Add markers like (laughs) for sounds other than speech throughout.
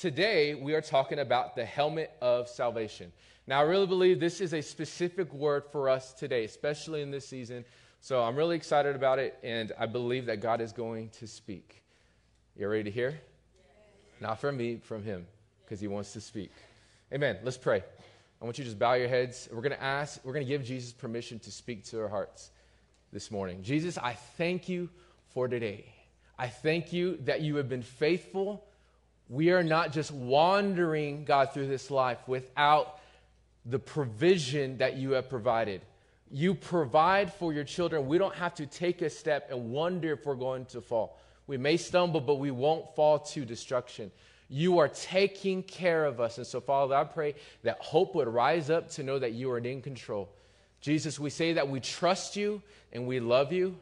Today, we are talking about the helmet of salvation. Now, I really believe this is a specific word for us today, especially in this season. So I'm really excited about it, and I believe that God is going to speak. You ready to hear? Not from me, from Him, because He wants to speak. Amen. Let's pray. I want you to just bow your heads. We're going to ask, we're going to give Jesus permission to speak to our hearts this morning. Jesus, I thank you for today. I thank you that you have been faithful. We are not just wandering, God, through this life without the provision that you have provided. You provide for your children. We don't have to take a step and wonder if we're going to fall. We may stumble, but we won't fall to destruction. You are taking care of us. And so, Father, I pray that hope would rise up to know that you are in control. Jesus, we say that we trust you and we love you.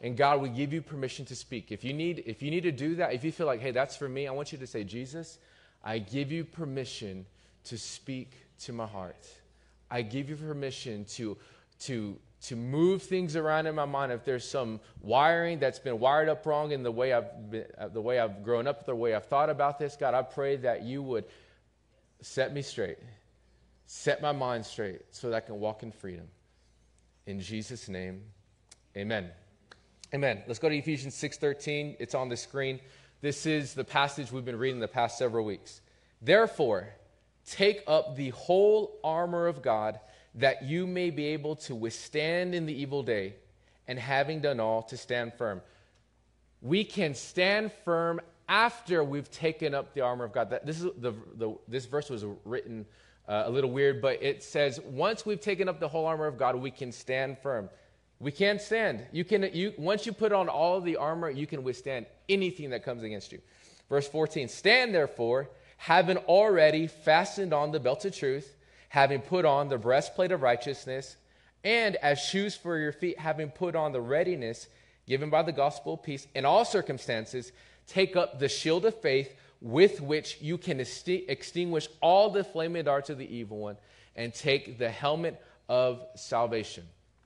And God, will give you permission to speak. If you need, if you need to do that, if you feel like, hey, that's for me, I want you to say, Jesus, I give you permission to speak to my heart. I give you permission to, to, to move things around in my mind. If there's some wiring that's been wired up wrong in the way I've, been, uh, the way I've grown up, the way I've thought about this, God, I pray that you would set me straight, set my mind straight so that I can walk in freedom. In Jesus' name, amen. Amen. Let's go to Ephesians 6:13. It's on the screen. This is the passage we've been reading the past several weeks. Therefore, Take up the whole armor of God that you may be able to withstand in the evil day, and having done all, to stand firm. We can stand firm after we've taken up the armor of God. That, this, is the, the, this verse was written uh, a little weird, but it says once we've taken up the whole armor of God, we can stand firm. We can't stand. You can, you, once you put on all the armor, you can withstand anything that comes against you. Verse 14 Stand therefore having already fastened on the belt of truth, having put on the breastplate of righteousness, and as shoes for your feet, having put on the readiness given by the gospel of peace in all circumstances, take up the shield of faith with which you can extinguish all the flaming darts of the evil one, and take the helmet of salvation.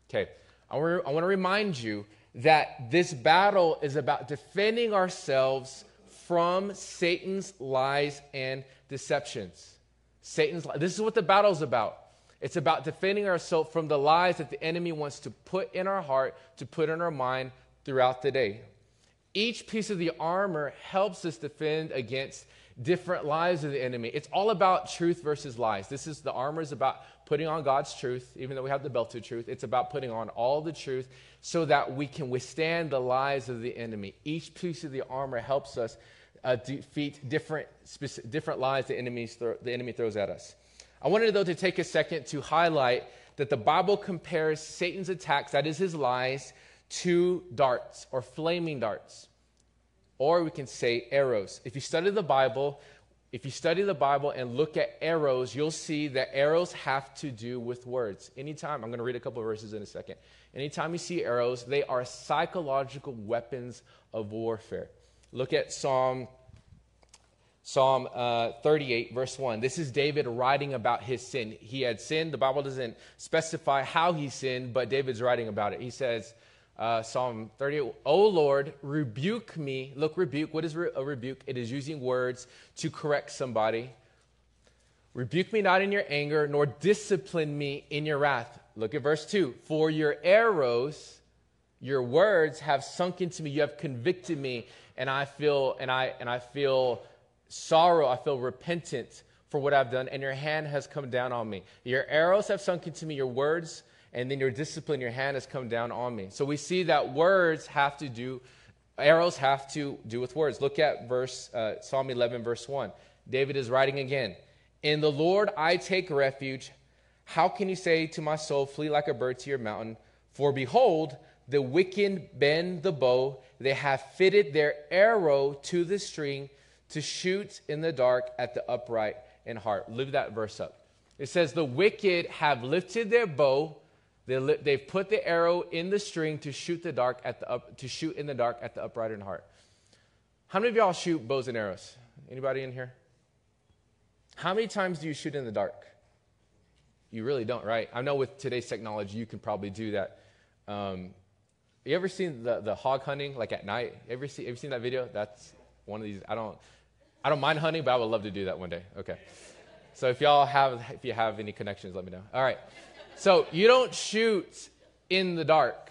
Okay, I want to remind you that this battle is about defending ourselves from Satan's lies and deceptions. Satan's this is what the battle's about. It's about defending ourselves from the lies that the enemy wants to put in our heart, to put in our mind throughout the day. Each piece of the armor helps us defend against different lies of the enemy. It's all about truth versus lies. This is the armor is about putting on God's truth, even though we have the belt of truth. It's about putting on all the truth so that we can withstand the lies of the enemy. Each piece of the armor helps us uh, defeat different, different lies the, enemies throw, the enemy throws at us. I wanted, though, to take a second to highlight that the Bible compares Satan's attacks, that is his lies, to darts or flaming darts. Or we can say arrows. If you study the Bible, if you study the Bible and look at arrows, you'll see that arrows have to do with words. Anytime, I'm going to read a couple verses in a second. Anytime you see arrows, they are psychological weapons of warfare. Look at Psalm Psalm uh, 38, verse 1. This is David writing about his sin. He had sinned. The Bible doesn't specify how he sinned, but David's writing about it. He says, uh, Psalm 38, O Lord, rebuke me. Look, rebuke. What is re- a rebuke? It is using words to correct somebody. Rebuke me not in your anger, nor discipline me in your wrath. Look at verse 2. For your arrows, your words have sunk into me. You have convicted me and I feel and I and I feel sorrow, I feel repentant for what I've done, and your hand has come down on me. Your arrows have sunk into me, your words, and then your discipline, your hand has come down on me. So we see that words have to do, arrows have to do with words. Look at verse uh, Psalm 11, verse 1. David is writing again. In the Lord I take refuge. How can you say to my soul, Flee like a bird to your mountain? For behold, the wicked bend the bow they have fitted their arrow to the string to shoot in the dark at the upright in heart. Live that verse up. It says, The wicked have lifted their bow. They they've put the arrow in the string to shoot the dark at the up, to shoot in the dark at the upright in heart. How many of y'all shoot bows and arrows? Anybody in here? How many times do you shoot in the dark? You really don't, right? I know with today's technology, you can probably do that. Um, you ever seen the, the hog hunting like at night? Ever see ever seen that video? That's one of these. I don't. I don't mind hunting, but I would love to do that one day. Okay. So if y'all have, if you have any connections, let me know. All right. So you don't shoot in the dark.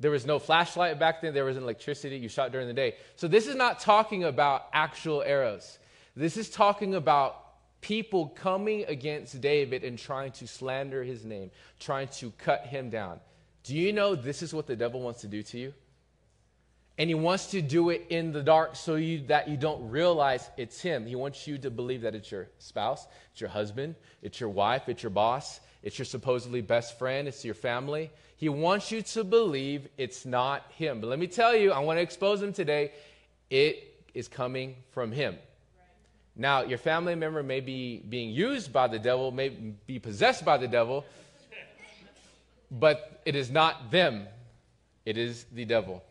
There was no flashlight back then. There wasn't electricity. You shot during the day. So this is not talking about actual arrows. This is talking about people coming against David and trying to slander his name, trying to cut him down. Do you know this is what the devil wants to do to you? And he wants to do it in the dark so you, that you don't realize it's him. He wants you to believe that it's your spouse, it's your husband, it's your wife, it's your boss, it's your supposedly best friend, it's your family. He wants you to believe it's not him. But let me tell you, I want to expose him today. It is coming from him. Now, your family member may be being used by the devil, may be possessed by the devil, but it is not them, it is the devil.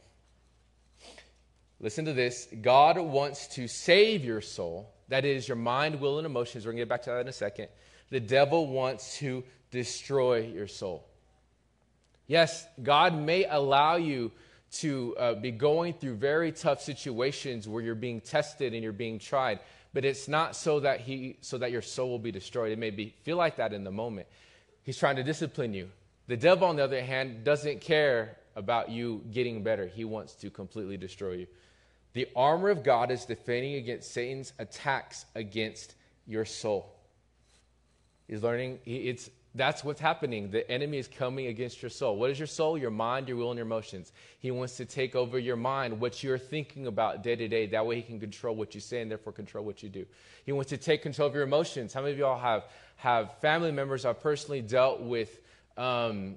Listen to this God wants to save your soul. That is your mind, will, and emotions. We're going to get back to that in a second. The devil wants to destroy your soul. Yes, God may allow you to uh, be going through very tough situations where you're being tested and you're being tried, but it's not so that he so that your soul will be destroyed. It may be feel like that in the moment. He's trying to discipline you. The devil, on the other hand, doesn't care about you getting better. He wants to completely destroy you. The armor of God is defending against Satan's attacks against your soul. He's learning, it's, that's what's happening. The enemy is coming against your soul. What is your soul? Your mind, your will, and your emotions. He wants to take over your mind, what you're thinking about day to day. That way, he can control what you say and therefore control what you do. He wants to take control of your emotions. How many of y'all have, have family members I've personally dealt with um,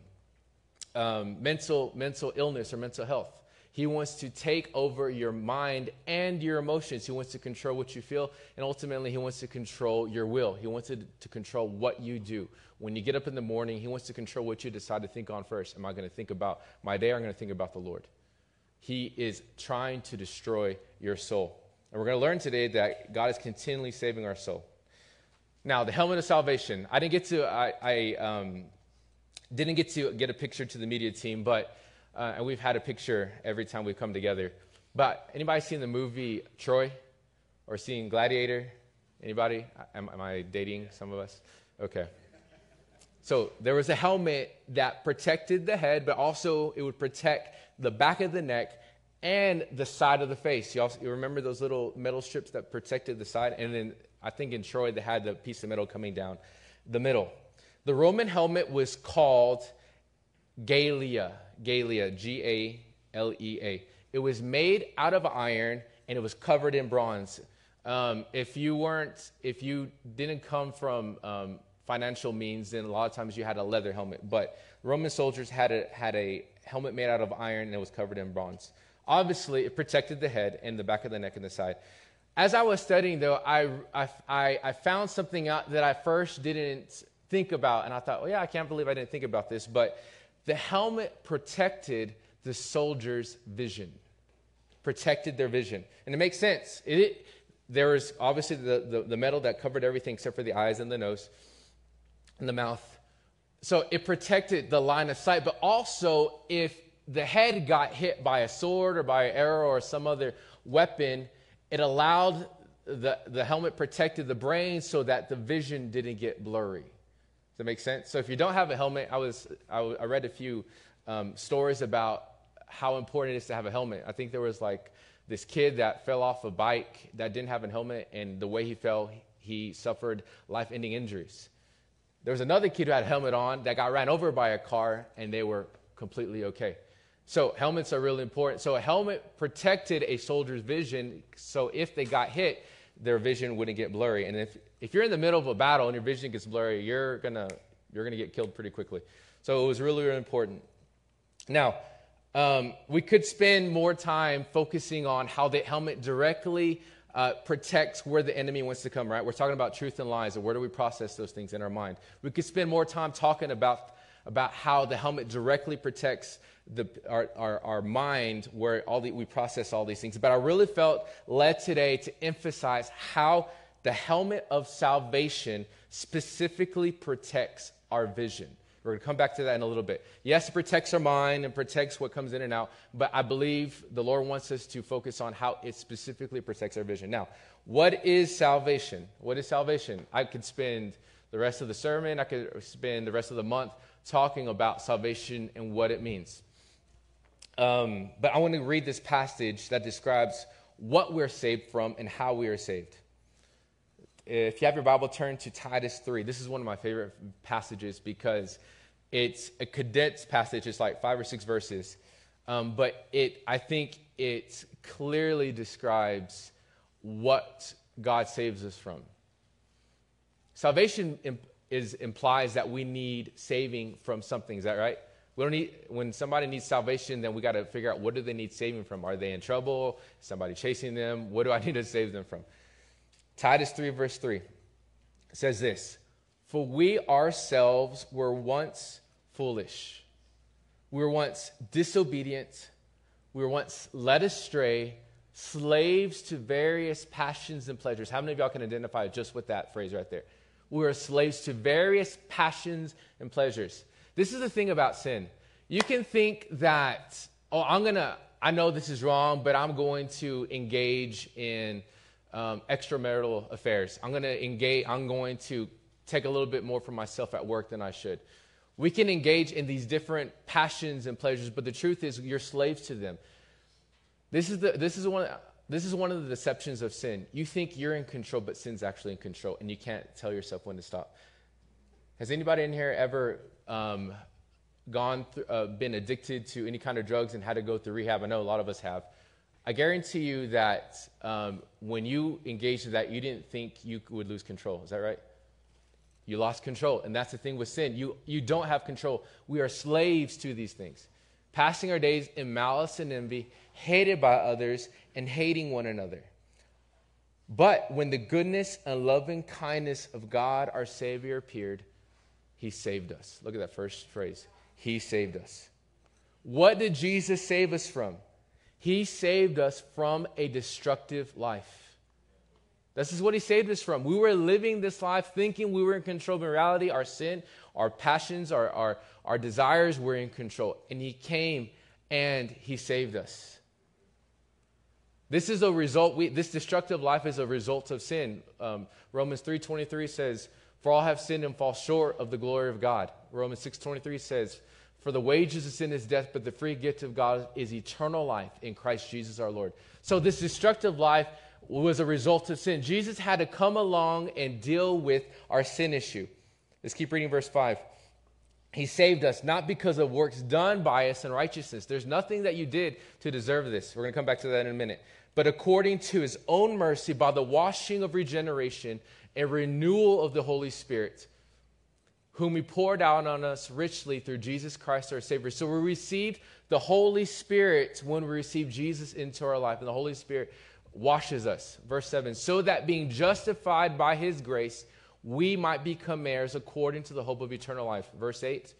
um, mental, mental illness or mental health? He wants to take over your mind and your emotions. He wants to control what you feel, and ultimately, He wants to control your will. He wants to, to control what you do. When you get up in the morning, He wants to control what you decide to think on first. Am I going to think about my day or am I going to think about the Lord? He is trying to destroy your soul. And we're going to learn today that God is continually saving our soul. Now, the helmet of salvation. I didn't get to, I, I um, didn't get to get a picture to the media team, but uh, and we've had a picture every time we come together. But anybody seen the movie Troy or seen Gladiator? Anybody? Am, am I dating some of us? Okay. So there was a helmet that protected the head, but also it would protect the back of the neck and the side of the face. You, also, you remember those little metal strips that protected the side? And then I think in Troy they had the piece of metal coming down the middle. The Roman helmet was called Galea. Galea, G A L E A. It was made out of iron and it was covered in bronze. Um, if you weren't, if you didn't come from um, financial means, then a lot of times you had a leather helmet. But Roman soldiers had a, had a helmet made out of iron and it was covered in bronze. Obviously, it protected the head and the back of the neck and the side. As I was studying, though, I, I, I found something out that I first didn't think about, and I thought, well, yeah, I can't believe I didn't think about this. But the helmet protected the soldier's vision, protected their vision. And it makes sense. It, it, there was obviously the, the, the metal that covered everything except for the eyes and the nose and the mouth. So it protected the line of sight, but also if the head got hit by a sword or by an arrow or some other weapon, it allowed the, the helmet protected the brain so that the vision didn't get blurry. Does that make sense? So if you don't have a helmet, I was I, I read a few um, stories about how important it is to have a helmet. I think there was like this kid that fell off a bike that didn't have a helmet, and the way he fell, he suffered life-ending injuries. There was another kid who had a helmet on that got ran over by a car, and they were completely okay. So helmets are really important. So a helmet protected a soldier's vision, so if they got hit, their vision wouldn't get blurry. And if, if you're in the middle of a battle and your vision gets blurry, you're going to you're gonna get killed pretty quickly. So it was really, really important. Now, um, we could spend more time focusing on how the helmet directly uh, protects where the enemy wants to come, right? We're talking about truth and lies, and where do we process those things in our mind? We could spend more time talking about, about how the helmet directly protects the, our, our, our mind where all the, we process all these things. But I really felt led today to emphasize how the helmet of salvation specifically protects our vision. We're going to come back to that in a little bit. Yes, it protects our mind and protects what comes in and out, but I believe the Lord wants us to focus on how it specifically protects our vision. Now, what is salvation? What is salvation? I could spend the rest of the sermon, I could spend the rest of the month talking about salvation and what it means. Um, but I want to read this passage that describes what we're saved from and how we are saved. If you have your Bible, turn to Titus 3. This is one of my favorite passages because it's a condensed passage. It's like five or six verses. Um, but it, I think it clearly describes what God saves us from. Salvation is, implies that we need saving from something. Is that right? We don't need, when somebody needs salvation, then we got to figure out what do they need saving from? Are they in trouble? Is somebody chasing them? What do I (laughs) need to save them from? Titus 3, verse 3 says this For we ourselves were once foolish. We were once disobedient. We were once led astray, slaves to various passions and pleasures. How many of y'all can identify just with that phrase right there? We are slaves to various passions and pleasures. This is the thing about sin. You can think that, oh, I'm going to, I know this is wrong, but I'm going to engage in um, extramarital affairs. I'm going to engage, I'm going to take a little bit more for myself at work than I should. We can engage in these different passions and pleasures, but the truth is you're slaves to them. This is, the, this, is one, this is one of the deceptions of sin. You think you're in control, but sin's actually in control, and you can't tell yourself when to stop. Has anybody in here ever um, gone th- uh, been addicted to any kind of drugs and had to go through rehab. I know a lot of us have. I guarantee you that um, when you engaged in that, you didn't think you would lose control. Is that right? You lost control. And that's the thing with sin. You, you don't have control. We are slaves to these things, passing our days in malice and envy, hated by others, and hating one another. But when the goodness and loving kindness of God our Savior appeared, he saved us. Look at that first phrase. He saved us. What did Jesus save us from? He saved us from a destructive life. This is what he saved us from. We were living this life thinking we were in control. of morality, our sin, our passions, our, our, our desires were in control. And he came and he saved us. This is a result. We, this destructive life is a result of sin. Um, Romans 3.23 says, for all have sinned and fall short of the glory of God. Romans 6:23 says, "For the wages of sin is death, but the free gift of God is eternal life in Christ Jesus our Lord." So this destructive life was a result of sin. Jesus had to come along and deal with our sin issue. Let's keep reading verse 5. He saved us not because of works done by us in righteousness. There's nothing that you did to deserve this. We're going to come back to that in a minute. But according to his own mercy, by the washing of regeneration and renewal of the Holy Spirit, whom He poured out on us richly through Jesus Christ our Savior. So we received the Holy Spirit when we received Jesus into our life, and the Holy Spirit washes us. Verse 7 so that being justified by His grace, we might become heirs according to the hope of eternal life. Verse 8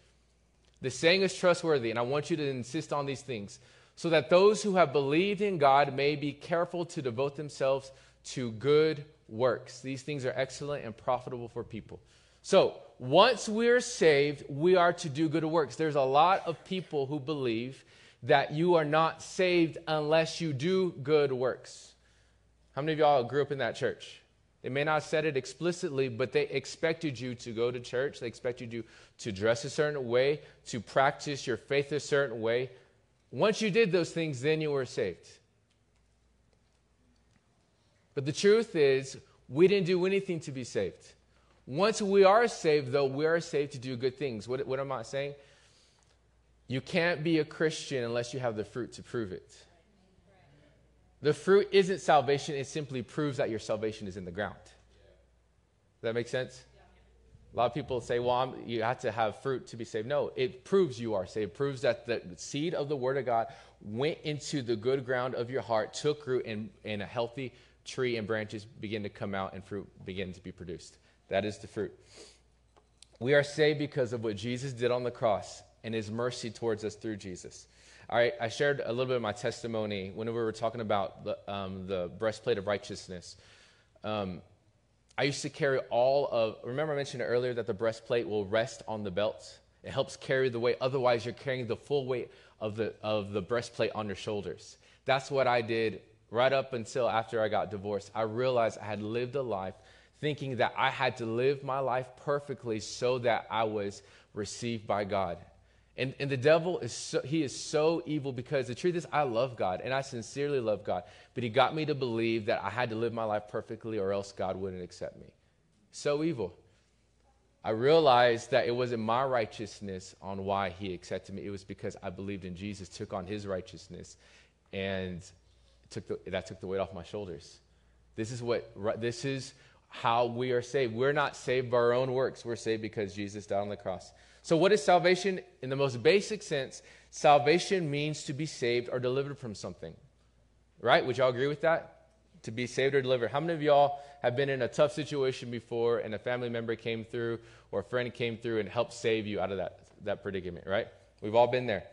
the saying is trustworthy, and I want you to insist on these things, so that those who have believed in God may be careful to devote themselves to good works. These things are excellent and profitable for people. So, once we're saved, we are to do good works. There's a lot of people who believe that you are not saved unless you do good works. How many of y'all grew up in that church? They may not have said it explicitly, but they expected you to go to church. They expected you to dress a certain way, to practice your faith a certain way. Once you did those things, then you were saved. But the truth is, we didn't do anything to be saved. Once we are saved, though, we are saved to do good things. What, what am I saying? You can't be a Christian unless you have the fruit to prove it. The fruit isn't salvation, it simply proves that your salvation is in the ground. Does that make sense? A lot of people say, well, I'm, you have to have fruit to be saved. No, it proves you are saved. It proves that the seed of the Word of God went into the good ground of your heart, took root in, in a healthy, tree and branches begin to come out and fruit begin to be produced. That is the fruit. We are saved because of what Jesus did on the cross and his mercy towards us through Jesus. All right, I shared a little bit of my testimony when we were talking about the, um, the breastplate of righteousness. Um, I used to carry all of, remember I mentioned earlier that the breastplate will rest on the belt? It helps carry the weight. Otherwise, you're carrying the full weight of the, of the breastplate on your shoulders. That's what I did right up until after I got divorced. I realized I had lived a life thinking that I had to live my life perfectly so that I was received by God. And, and the devil is so, he is so evil because the truth is I love God and I sincerely love God. But he got me to believe that I had to live my life perfectly or else God wouldn't accept me. So evil. I realized that it wasn't my righteousness on why he accepted me. It was because I believed in Jesus, took on his righteousness, and took the, that took the weight off my shoulders. This is what this is how we are saved. We're not saved by our own works. We're saved because Jesus died on the cross. So, what is salvation? In the most basic sense, salvation means to be saved or delivered from something. Right? Would y'all agree with that? To be saved or delivered. How many of y'all have been in a tough situation before and a family member came through or a friend came through and helped save you out of that, that predicament, right? We've all been there.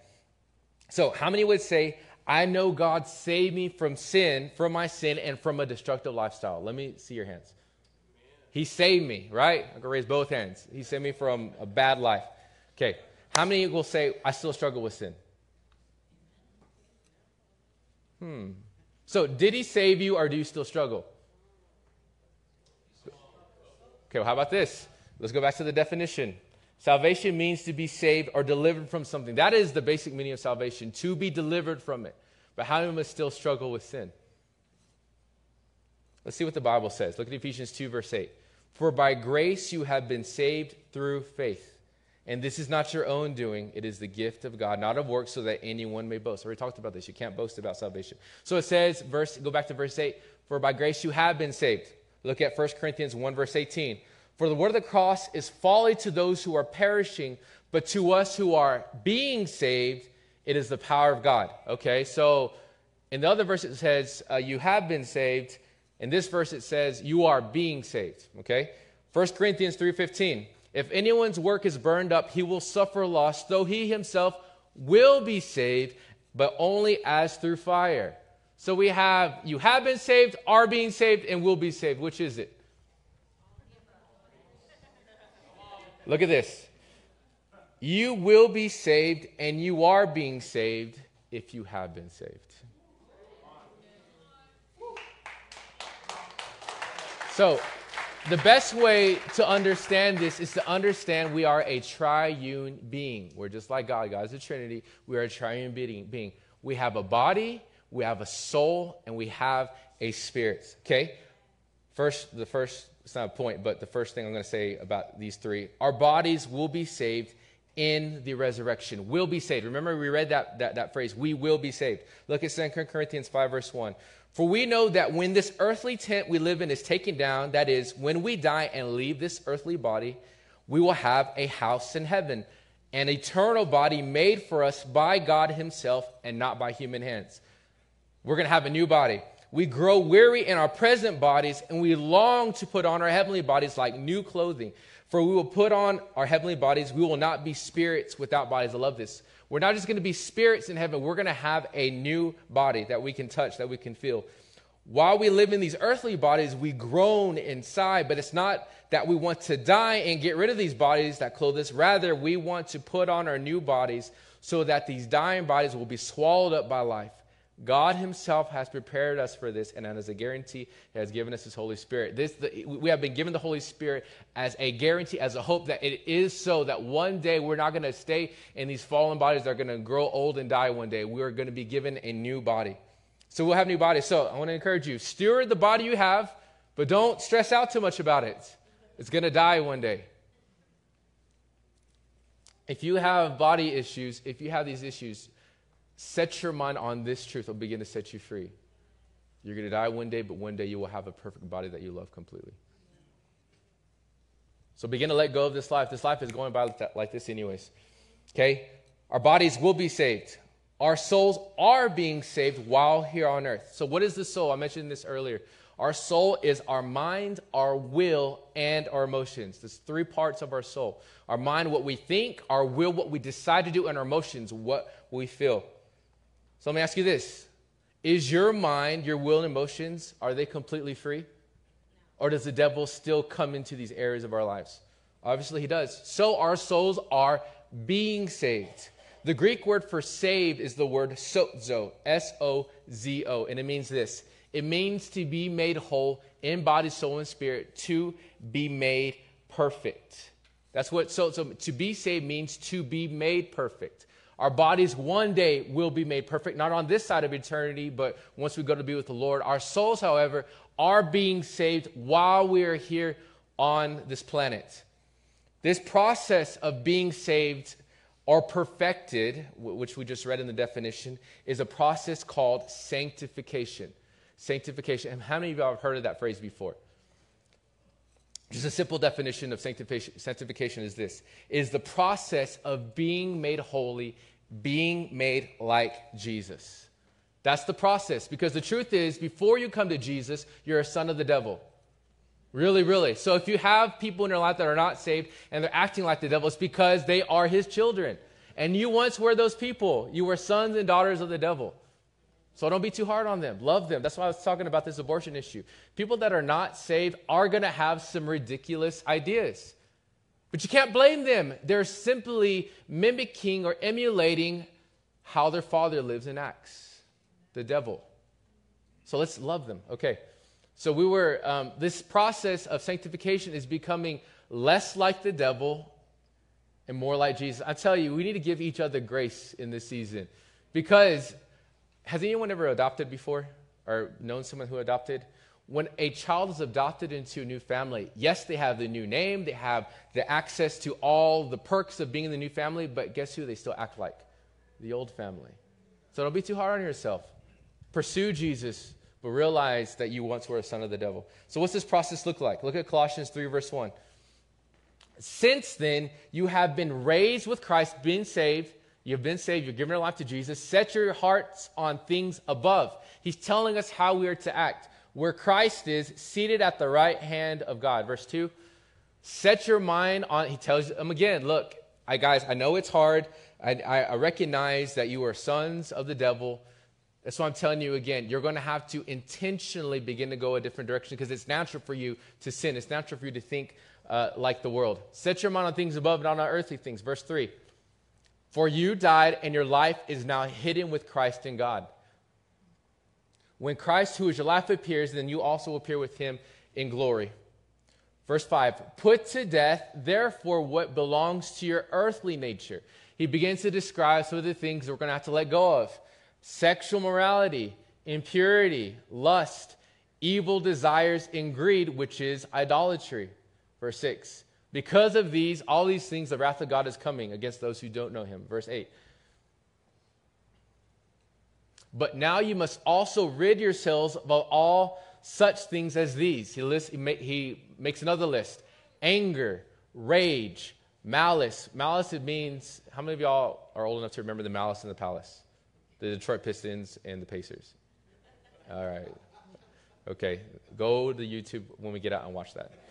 So, how many would say, I know God saved me from sin, from my sin, and from a destructive lifestyle? Let me see your hands. He saved me, right? I can raise both hands. He saved me from a bad life. Okay, how many will say, I still struggle with sin? Hmm. So, did he save you or do you still struggle? Okay, well, how about this? Let's go back to the definition. Salvation means to be saved or delivered from something. That is the basic meaning of salvation, to be delivered from it. But how many of us still struggle with sin? Let's see what the Bible says. Look at Ephesians 2, verse 8. For by grace you have been saved through faith. And this is not your own doing, it is the gift of God, not of works, so that anyone may boast. We already talked about this. You can't boast about salvation. So it says, verse, go back to verse 8, for by grace you have been saved. Look at 1 Corinthians 1, verse 18. For the word of the cross is folly to those who are perishing, but to us who are being saved, it is the power of God. Okay, so in the other verse it says, uh, you have been saved. In this verse it says, you are being saved. Okay? 1 Corinthians 3.15. If anyone's work is burned up, he will suffer loss, though he himself will be saved, but only as through fire. So we have you have been saved, are being saved, and will be saved. Which is it? Look at this. You will be saved, and you are being saved if you have been saved. So, the best way to understand this is to understand we are a triune being. We're just like God. God is a Trinity. We are a triune being. We have a body, we have a soul, and we have a spirit. Okay? First, the first, it's not a point, but the first thing I'm going to say about these three our bodies will be saved in the resurrection. Will be saved. Remember, we read that, that, that phrase, we will be saved. Look at 2 Corinthians 5, verse 1. For we know that when this earthly tent we live in is taken down, that is, when we die and leave this earthly body, we will have a house in heaven, an eternal body made for us by God Himself and not by human hands. We're going to have a new body. We grow weary in our present bodies, and we long to put on our heavenly bodies like new clothing. For we will put on our heavenly bodies. We will not be spirits without bodies. I love this. We're not just going to be spirits in heaven, we're going to have a new body that we can touch, that we can feel. While we live in these earthly bodies, we groan inside, but it's not that we want to die and get rid of these bodies that clothe us. Rather, we want to put on our new bodies so that these dying bodies will be swallowed up by life. God Himself has prepared us for this, and as a guarantee, He has given us His Holy Spirit. This, the, we have been given the Holy Spirit as a guarantee, as a hope that it is so that one day we're not going to stay in these fallen bodies that are going to grow old and die one day. We are going to be given a new body. So we'll have new bodies. So I want to encourage you steward the body you have, but don't stress out too much about it. It's going to die one day. If you have body issues, if you have these issues, Set your mind on this truth, will begin to set you free. You're going to die one day, but one day you will have a perfect body that you love completely. So begin to let go of this life. This life is going by like this, anyways. Okay? Our bodies will be saved. Our souls are being saved while here on earth. So, what is the soul? I mentioned this earlier. Our soul is our mind, our will, and our emotions. There's three parts of our soul our mind, what we think, our will, what we decide to do, and our emotions, what we feel. So let me ask you this Is your mind, your will, and emotions, are they completely free? Or does the devil still come into these areas of our lives? Obviously, he does. So our souls are being saved. The Greek word for saved is the word sozo, S O Z O, and it means this it means to be made whole in body, soul, and spirit, to be made perfect. That's what so, so to be saved means to be made perfect. Our bodies one day will be made perfect, not on this side of eternity, but once we go to be with the Lord. Our souls, however, are being saved while we are here on this planet. This process of being saved or perfected, which we just read in the definition, is a process called sanctification. Sanctification. And how many of y'all have heard of that phrase before? Just a simple definition of sanctification, sanctification is this is the process of being made holy, being made like Jesus. That's the process because the truth is, before you come to Jesus, you're a son of the devil. Really, really. So if you have people in your life that are not saved and they're acting like the devil, it's because they are his children. And you once were those people. You were sons and daughters of the devil. So don't be too hard on them. Love them. That's why I was talking about this abortion issue. People that are not saved are going to have some ridiculous ideas. But you can't blame them. They're simply mimicking or emulating how their father lives and acts the devil. So let's love them. Okay. So we were, um, this process of sanctification is becoming less like the devil and more like Jesus. I tell you, we need to give each other grace in this season because has anyone ever adopted before or known someone who adopted? When a child is adopted into a new family, yes, they have the new name, they have the access to all the perks of being in the new family, but guess who they still act like? The old family. So don't be too hard on yourself. Pursue Jesus, but realize that you once were a son of the devil. So, what's this process look like? Look at Colossians 3, verse 1. Since then, you have been raised with Christ, been saved You've been saved. You've given your life to Jesus. Set your hearts on things above. He's telling us how we are to act. Where Christ is, seated at the right hand of God. Verse 2. Set your mind on, he tells them again, look, I guys, I know it's hard. I, I, recognize that you are sons of the devil. That's why I'm telling you again, you're going to have to intentionally begin to go a different direction because it's natural for you to sin. It's natural for you to think uh, like the world. Set your mind on things above, not on earthly things. Verse 3. For you died, and your life is now hidden with Christ in God. When Christ, who is your life, appears, then you also appear with him in glory. Verse 5 Put to death, therefore, what belongs to your earthly nature. He begins to describe some of the things we're going to have to let go of sexual morality, impurity, lust, evil desires, and greed, which is idolatry. Verse 6 because of these, all these things, the wrath of God is coming against those who don't know him. Verse 8. But now you must also rid yourselves of all such things as these. He, lists, he, ma- he makes another list anger, rage, malice. Malice, it means, how many of y'all are old enough to remember the malice in the palace? The Detroit Pistons and the Pacers. All right. Okay. Go to YouTube when we get out and watch that.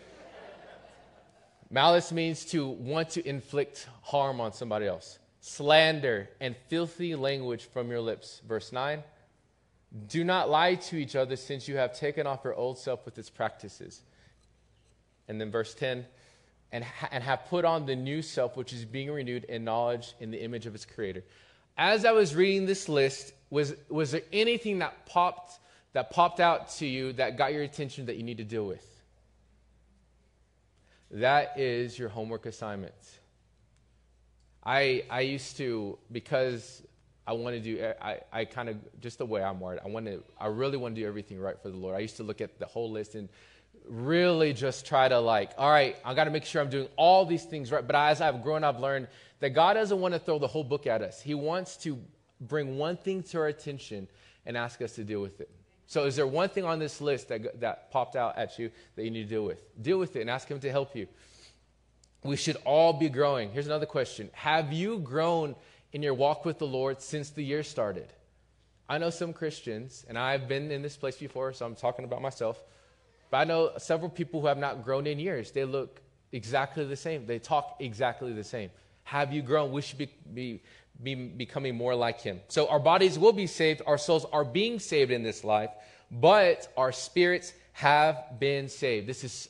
Malice means to want to inflict harm on somebody else. Slander and filthy language from your lips. Verse 9. Do not lie to each other since you have taken off your old self with its practices. And then verse 10 and, ha- and have put on the new self, which is being renewed in knowledge in the image of its creator. As I was reading this list, was, was there anything that popped, that popped out to you that got your attention that you need to deal with? That is your homework assignment. I, I used to, because I want to do, I, I kind of, just the way I'm wired, I want to, I really want to do everything right for the Lord. I used to look at the whole list and really just try to like, all right, I got to make sure I'm doing all these things right. But as I've grown, I've learned that God doesn't want to throw the whole book at us. He wants to bring one thing to our attention and ask us to deal with it. So, is there one thing on this list that, that popped out at you that you need to deal with? Deal with it and ask Him to help you. We should all be growing. Here's another question Have you grown in your walk with the Lord since the year started? I know some Christians, and I've been in this place before, so I'm talking about myself. But I know several people who have not grown in years. They look exactly the same, they talk exactly the same. Have you grown? We should be, be be becoming more like him. So our bodies will be saved, our souls are being saved in this life, but our spirits have been saved. This is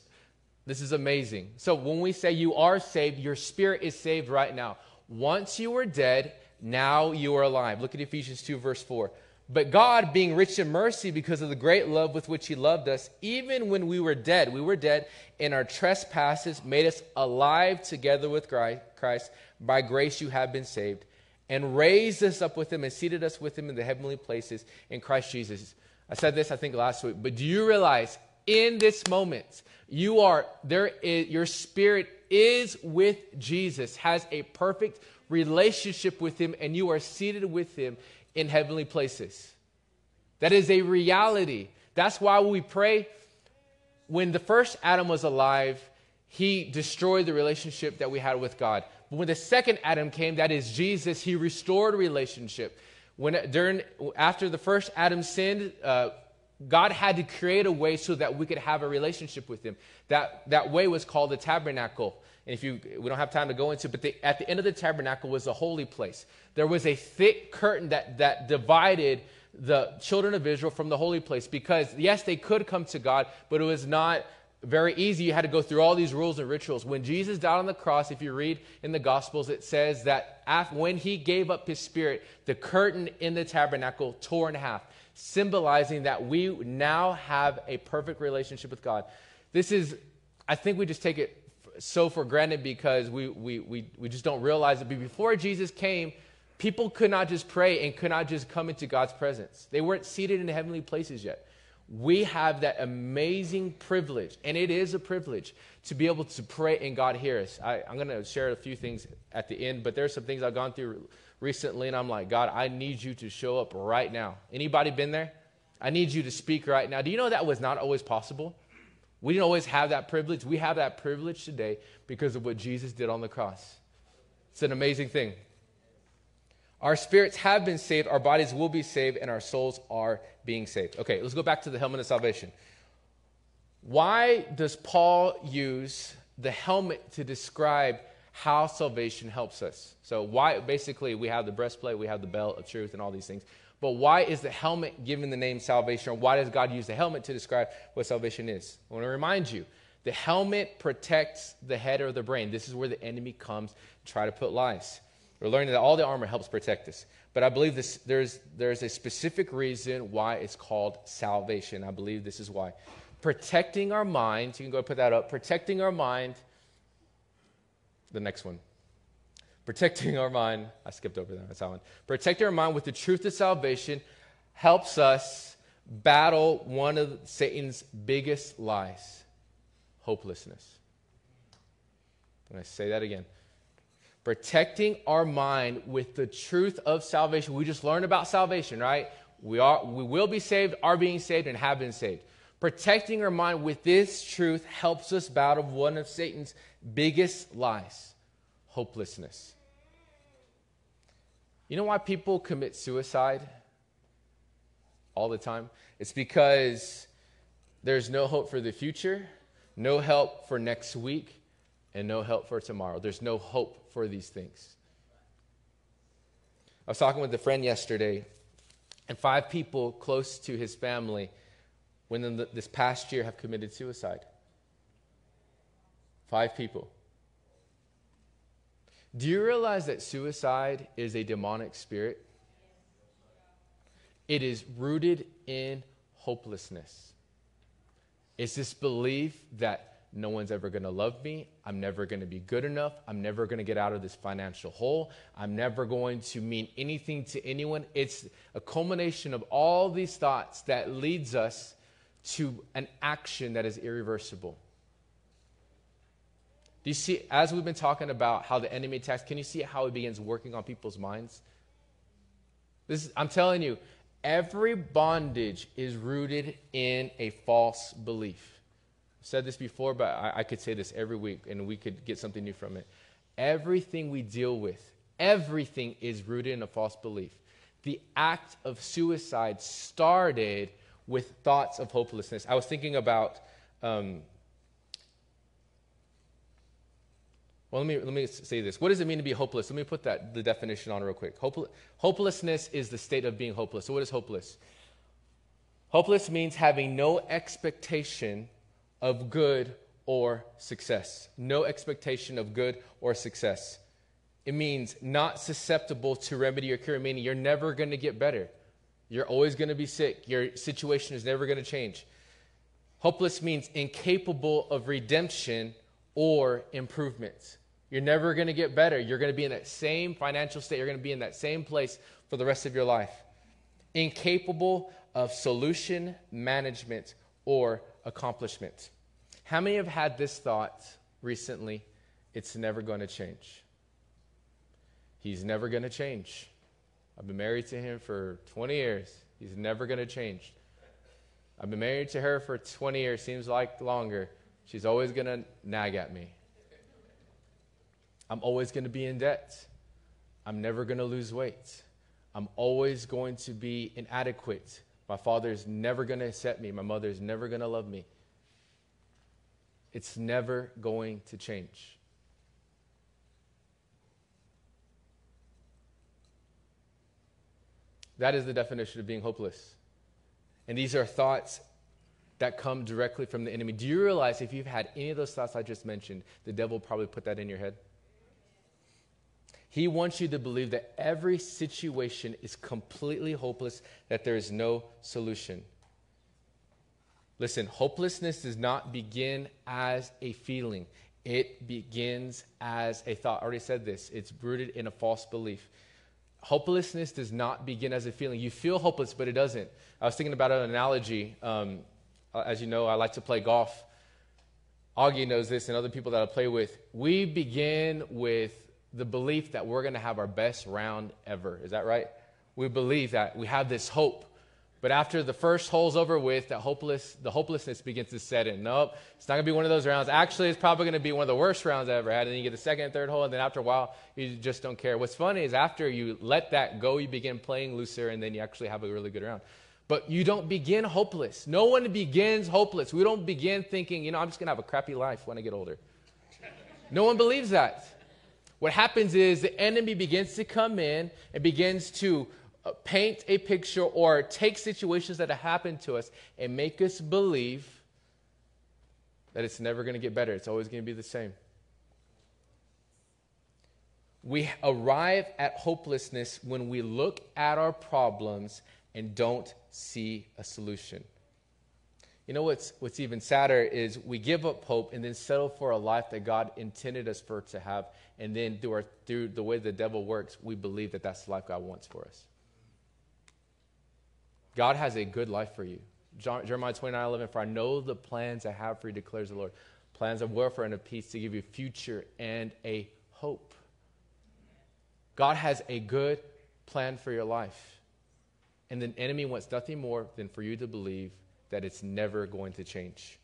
this is amazing. So when we say you are saved, your spirit is saved right now. Once you were dead, now you are alive. Look at Ephesians 2, verse 4. But God, being rich in mercy because of the great love with which He loved us, even when we were dead, we were dead in our trespasses, made us alive together with Christ. By grace you have been saved, and raised us up with Him and seated us with Him in the heavenly places in Christ Jesus. I said this, I think, last week, but do you realize in this moment, you are there, is, your spirit is with Jesus, has a perfect relationship with Him, and you are seated with Him in heavenly places. That is a reality. That's why we pray. When the first Adam was alive, he destroyed the relationship that we had with God. But when the second Adam came, that is Jesus, he restored relationship. When during after the first Adam sinned, uh, God had to create a way so that we could have a relationship with Him. That that way was called the tabernacle. And if you, we don't have time to go into, but the, at the end of the tabernacle was a holy place. There was a thick curtain that, that divided the children of Israel from the holy place because, yes, they could come to God, but it was not very easy. You had to go through all these rules and rituals. When Jesus died on the cross, if you read in the Gospels, it says that after, when he gave up his spirit, the curtain in the tabernacle tore in half, symbolizing that we now have a perfect relationship with God. This is, I think we just take it so for granted because we, we, we, we just don't realize it. But before Jesus came, people could not just pray and could not just come into God's presence. They weren't seated in heavenly places yet. We have that amazing privilege, and it is a privilege to be able to pray and God hear us. I, am going to share a few things at the end, but there are some things I've gone through recently, and I'm like, God, I need you to show up right now. Anybody been there? I need you to speak right now. Do you know that was not always possible? We didn't always have that privilege. We have that privilege today because of what Jesus did on the cross. It's an amazing thing. Our spirits have been saved, our bodies will be saved, and our souls are being saved. Okay, let's go back to the helmet of salvation. Why does Paul use the helmet to describe how salvation helps us? So, why basically we have the breastplate, we have the belt of truth, and all these things. But why is the helmet given the name salvation? Or why does God use the helmet to describe what salvation is? I want to remind you the helmet protects the head or the brain. This is where the enemy comes to try to put lies. We're learning that all the armor helps protect us. But I believe this, there's, there's a specific reason why it's called salvation. I believe this is why. Protecting our mind, you can go put that up, protecting our mind. The next one. Protecting our mind, I skipped over that, that's that one. Protecting our mind with the truth of salvation helps us battle one of Satan's biggest lies hopelessness. I'm going to say that again. Protecting our mind with the truth of salvation. We just learned about salvation, right? We, are, we will be saved, are being saved, and have been saved. Protecting our mind with this truth helps us battle one of Satan's biggest lies hopelessness. You know why people commit suicide all the time? It's because there's no hope for the future, no help for next week, and no help for tomorrow. There's no hope for these things. I was talking with a friend yesterday, and five people close to his family within this past year have committed suicide. Five people. Do you realize that suicide is a demonic spirit? It is rooted in hopelessness. It's this belief that no one's ever going to love me. I'm never going to be good enough. I'm never going to get out of this financial hole. I'm never going to mean anything to anyone. It's a culmination of all these thoughts that leads us to an action that is irreversible. Do you see, as we've been talking about how the enemy attacks, can you see how it begins working on people's minds? This, I'm telling you, every bondage is rooted in a false belief. Said this before, but I, I could say this every week and we could get something new from it. Everything we deal with, everything is rooted in a false belief. The act of suicide started with thoughts of hopelessness. I was thinking about um, Well, let me, let me say this. What does it mean to be hopeless? Let me put that, the definition on real quick. Hopel- hopelessness is the state of being hopeless. So, what is hopeless? Hopeless means having no expectation of good or success. No expectation of good or success. It means not susceptible to remedy or cure, meaning you're never going to get better. You're always going to be sick. Your situation is never going to change. Hopeless means incapable of redemption or improvement. You're never going to get better. You're going to be in that same financial state. You're going to be in that same place for the rest of your life. Incapable of solution, management, or accomplishment. How many have had this thought recently? It's never going to change. He's never going to change. I've been married to him for 20 years. He's never going to change. I've been married to her for 20 years, seems like longer. She's always going to nag at me. I'm always going to be in debt. I'm never going to lose weight. I'm always going to be inadequate. My father is never going to accept me. My mother is never going to love me. It's never going to change. That is the definition of being hopeless. And these are thoughts that come directly from the enemy. Do you realize if you've had any of those thoughts I just mentioned, the devil probably put that in your head? He wants you to believe that every situation is completely hopeless, that there is no solution. Listen, hopelessness does not begin as a feeling, it begins as a thought. I already said this. It's rooted in a false belief hopelessness does not begin as a feeling. You feel hopeless, but it doesn't. I was thinking about an analogy. Um, uh, as you know, I like to play golf. Augie knows this, and other people that I play with. We begin with the belief that we're going to have our best round ever. Is that right? We believe that we have this hope. But after the first hole's over with, that hopeless, the hopelessness begins to set in. Nope, it's not going to be one of those rounds. Actually, it's probably going to be one of the worst rounds I've ever had. And then you get the second and third hole, and then after a while, you just don't care. What's funny is after you let that go, you begin playing looser, and then you actually have a really good round. But you don't begin hopeless. No one begins hopeless. We don't begin thinking, you know, I'm just going to have a crappy life when I get older. No one believes that. What happens is the enemy begins to come in and begins to Uh, paint a picture or take situations that have happened to us and make us believe that it's never going to get better. It's always going to be the same. We arrive at hopelessness when we look at our problems and don't see a solution. You know what's, what's even sadder is we give up hope and then settle for a life that God intended us for to have. And then through, our, through the way the devil works, we believe that that's the life God wants for us. God has a good life for you. Jeremiah 29 11, for I know the plans I have for you, declares the Lord. Plans of welfare and of peace to give you future and a hope. God has a good plan for your life. And the enemy wants nothing more than for you to believe that it's never going to change.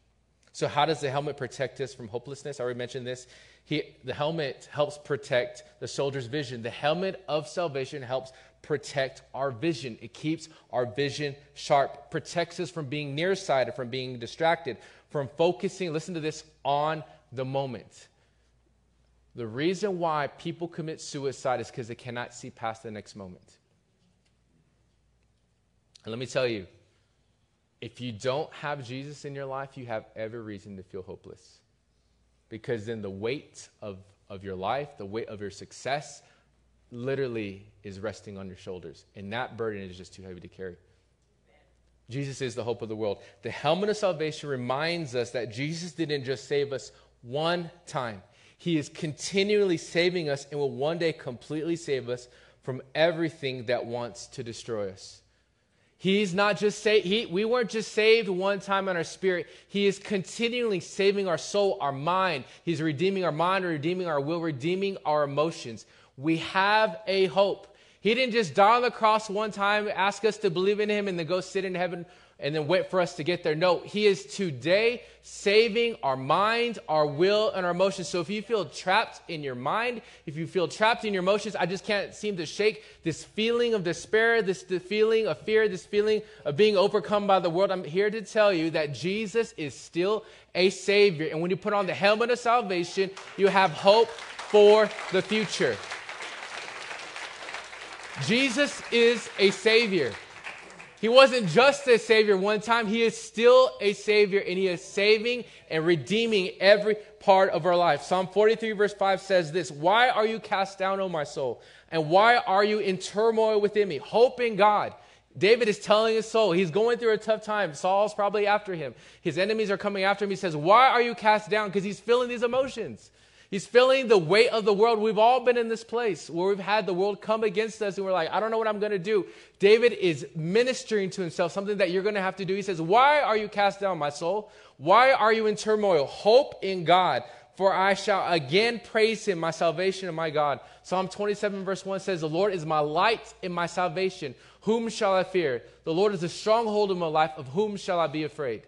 So, how does the helmet protect us from hopelessness? I already mentioned this. He, the helmet helps protect the soldier's vision. The helmet of salvation helps protect our vision. It keeps our vision sharp, protects us from being nearsighted, from being distracted, from focusing, listen to this, on the moment. The reason why people commit suicide is because they cannot see past the next moment. And let me tell you, if you don't have Jesus in your life, you have every reason to feel hopeless. Because then the weight of, of your life, the weight of your success, literally is resting on your shoulders. And that burden is just too heavy to carry. Jesus is the hope of the world. The helmet of salvation reminds us that Jesus didn't just save us one time, He is continually saving us and will one day completely save us from everything that wants to destroy us. He's not just saved, he, we weren't just saved one time in our spirit. He is continually saving our soul, our mind. He's redeeming our mind, redeeming our will, redeeming our emotions. We have a hope. He didn't just die on the cross one time, ask us to believe in him, and then go sit in heaven and then wait for us to get there. No, He is today saving our mind, our will, and our emotions. So if you feel trapped in your mind, if you feel trapped in your emotions, I just can't seem to shake this feeling of despair, this feeling of fear, this feeling of being overcome by the world. I'm here to tell you that Jesus is still a Savior. And when you put on the helmet of salvation, you have hope for the future. Jesus is a Savior. He wasn't just a Savior one time, He is still a Savior, and He is saving and redeeming every part of our life. Psalm 43, verse 5 says this Why are you cast down, O my soul? And why are you in turmoil within me? Hope in God. David is telling his soul, he's going through a tough time. Saul's probably after him. His enemies are coming after him. He says, Why are you cast down? Because he's feeling these emotions. He's feeling the weight of the world. We've all been in this place where we've had the world come against us and we're like, I don't know what I'm going to do. David is ministering to himself something that you're going to have to do. He says, Why are you cast down, my soul? Why are you in turmoil? Hope in God, for I shall again praise him, my salvation and my God. Psalm 27, verse 1 says, The Lord is my light and my salvation. Whom shall I fear? The Lord is the stronghold of my life. Of whom shall I be afraid?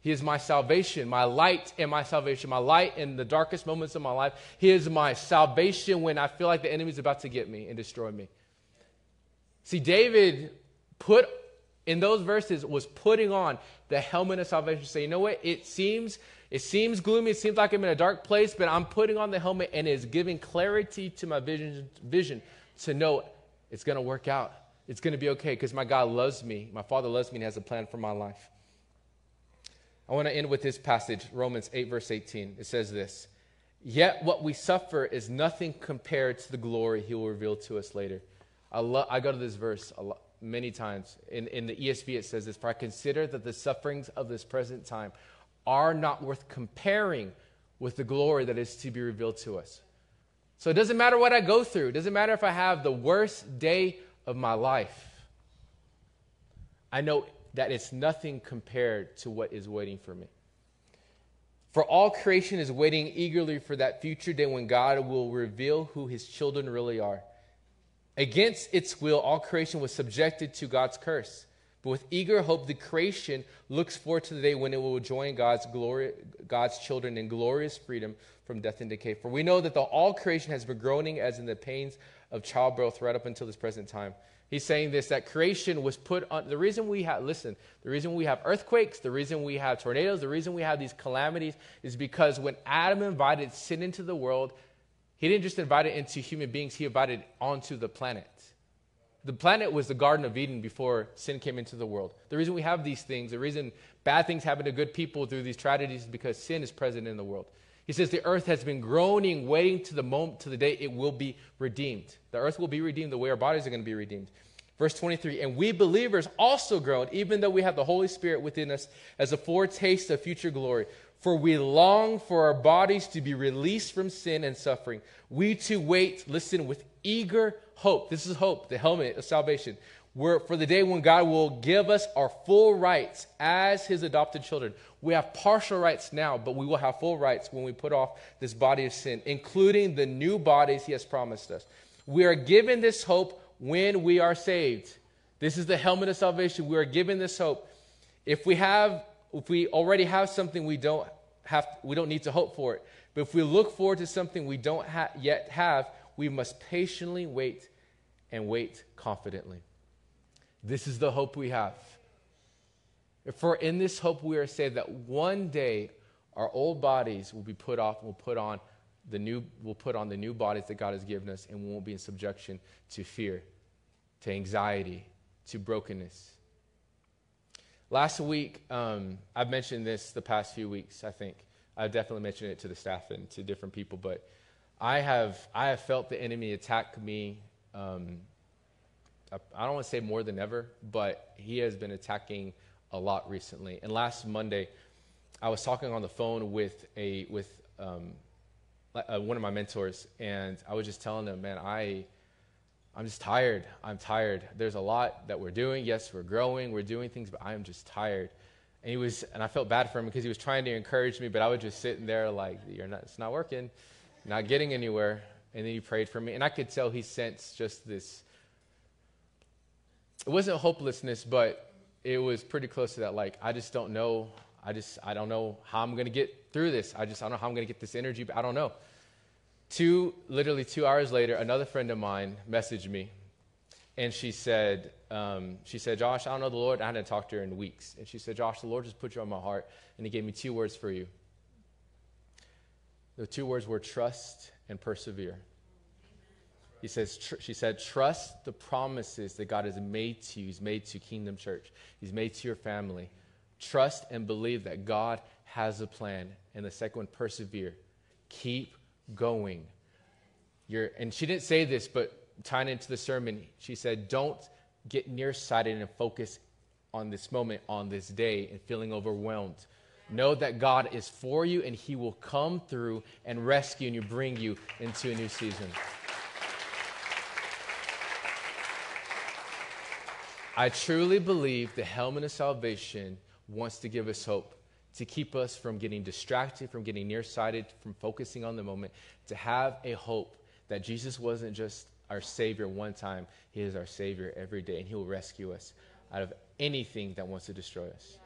He is my salvation, my light and my salvation, my light in the darkest moments of my life. He is my salvation when I feel like the enemy is about to get me and destroy me. See, David put in those verses was putting on the helmet of salvation. Say, you know what? It seems it seems gloomy. It seems like I'm in a dark place, but I'm putting on the helmet and it's giving clarity to my vision, vision to know it's going to work out. It's going to be okay because my God loves me. My Father loves me and has a plan for my life. I want to end with this passage, Romans 8, verse 18. It says this Yet what we suffer is nothing compared to the glory he will reveal to us later. I, lo- I go to this verse lo- many times. In, in the ESV, it says this For I consider that the sufferings of this present time are not worth comparing with the glory that is to be revealed to us. So it doesn't matter what I go through, it doesn't matter if I have the worst day of my life. I know that it's nothing compared to what is waiting for me. For all creation is waiting eagerly for that future day when God will reveal who his children really are. Against its will, all creation was subjected to God's curse. But with eager hope, the creation looks forward to the day when it will join God's glory, God's children in glorious freedom from death and decay. For we know that the, all creation has been groaning as in the pains of childbirth right up until this present time. He's saying this that creation was put on. The reason we have, listen, the reason we have earthquakes, the reason we have tornadoes, the reason we have these calamities is because when Adam invited sin into the world, he didn't just invite it into human beings, he invited it onto the planet. The planet was the Garden of Eden before sin came into the world. The reason we have these things, the reason bad things happen to good people through these tragedies is because sin is present in the world. He says the earth has been groaning, waiting to the moment, to the day it will be redeemed. The earth will be redeemed the way our bodies are going to be redeemed. Verse 23, and we believers also groan, even though we have the Holy Spirit within us as a foretaste of future glory. For we long for our bodies to be released from sin and suffering. We too wait, listen, with eager hope. This is hope, the helmet of salvation we're, for the day when God will give us our full rights as His adopted children. We have partial rights now, but we will have full rights when we put off this body of sin, including the new bodies He has promised us. We are given this hope when we are saved. This is the helmet of salvation. We are given this hope. If we have, if we already have something, we don't have, we don't need to hope for it. But if we look forward to something we don't ha- yet have, we must patiently wait and wait confidently. This is the hope we have. For in this hope we are saved that one day our old bodies will be put off and we'll put on the new we'll put on the new bodies that God has given us and we won't be in subjection to fear, to anxiety, to brokenness. Last week, um, I've mentioned this the past few weeks, I think. I've definitely mentioned it to the staff and to different people, but I have, I have felt the enemy attack me um, I don't want to say more than ever, but he has been attacking a lot recently. And last Monday, I was talking on the phone with a with um, uh, one of my mentors, and I was just telling him, man, I I'm just tired. I'm tired. There's a lot that we're doing. Yes, we're growing. We're doing things, but I am just tired. And he was, and I felt bad for him because he was trying to encourage me, but I was just sitting there like, you're not, it's not working, not getting anywhere. And then he prayed for me, and I could tell he sensed just this it wasn't hopelessness, but it was pretty close to that. Like, I just don't know. I just, I don't know how I'm going to get through this. I just, I don't know how I'm going to get this energy, but I don't know. Two, literally two hours later, another friend of mine messaged me. And she said, um, she said, Josh, I don't know the Lord. I hadn't talked to her in weeks. And she said, Josh, the Lord just put you on my heart, and he gave me two words for you. The two words were trust and persevere. He says, tr- she said, trust the promises that God has made to you. He's made to Kingdom Church. He's made to your family. Trust and believe that God has a plan. And the second one, persevere. Keep going. You're, and she didn't say this, but tying into the sermon, she said, don't get nearsighted and focus on this moment, on this day, and feeling overwhelmed. Know that God is for you and He will come through and rescue and you bring you into a new season. I truly believe the helmet of salvation wants to give us hope, to keep us from getting distracted, from getting nearsighted, from focusing on the moment, to have a hope that Jesus wasn't just our Savior one time, He is our Savior every day, and He will rescue us out of anything that wants to destroy us.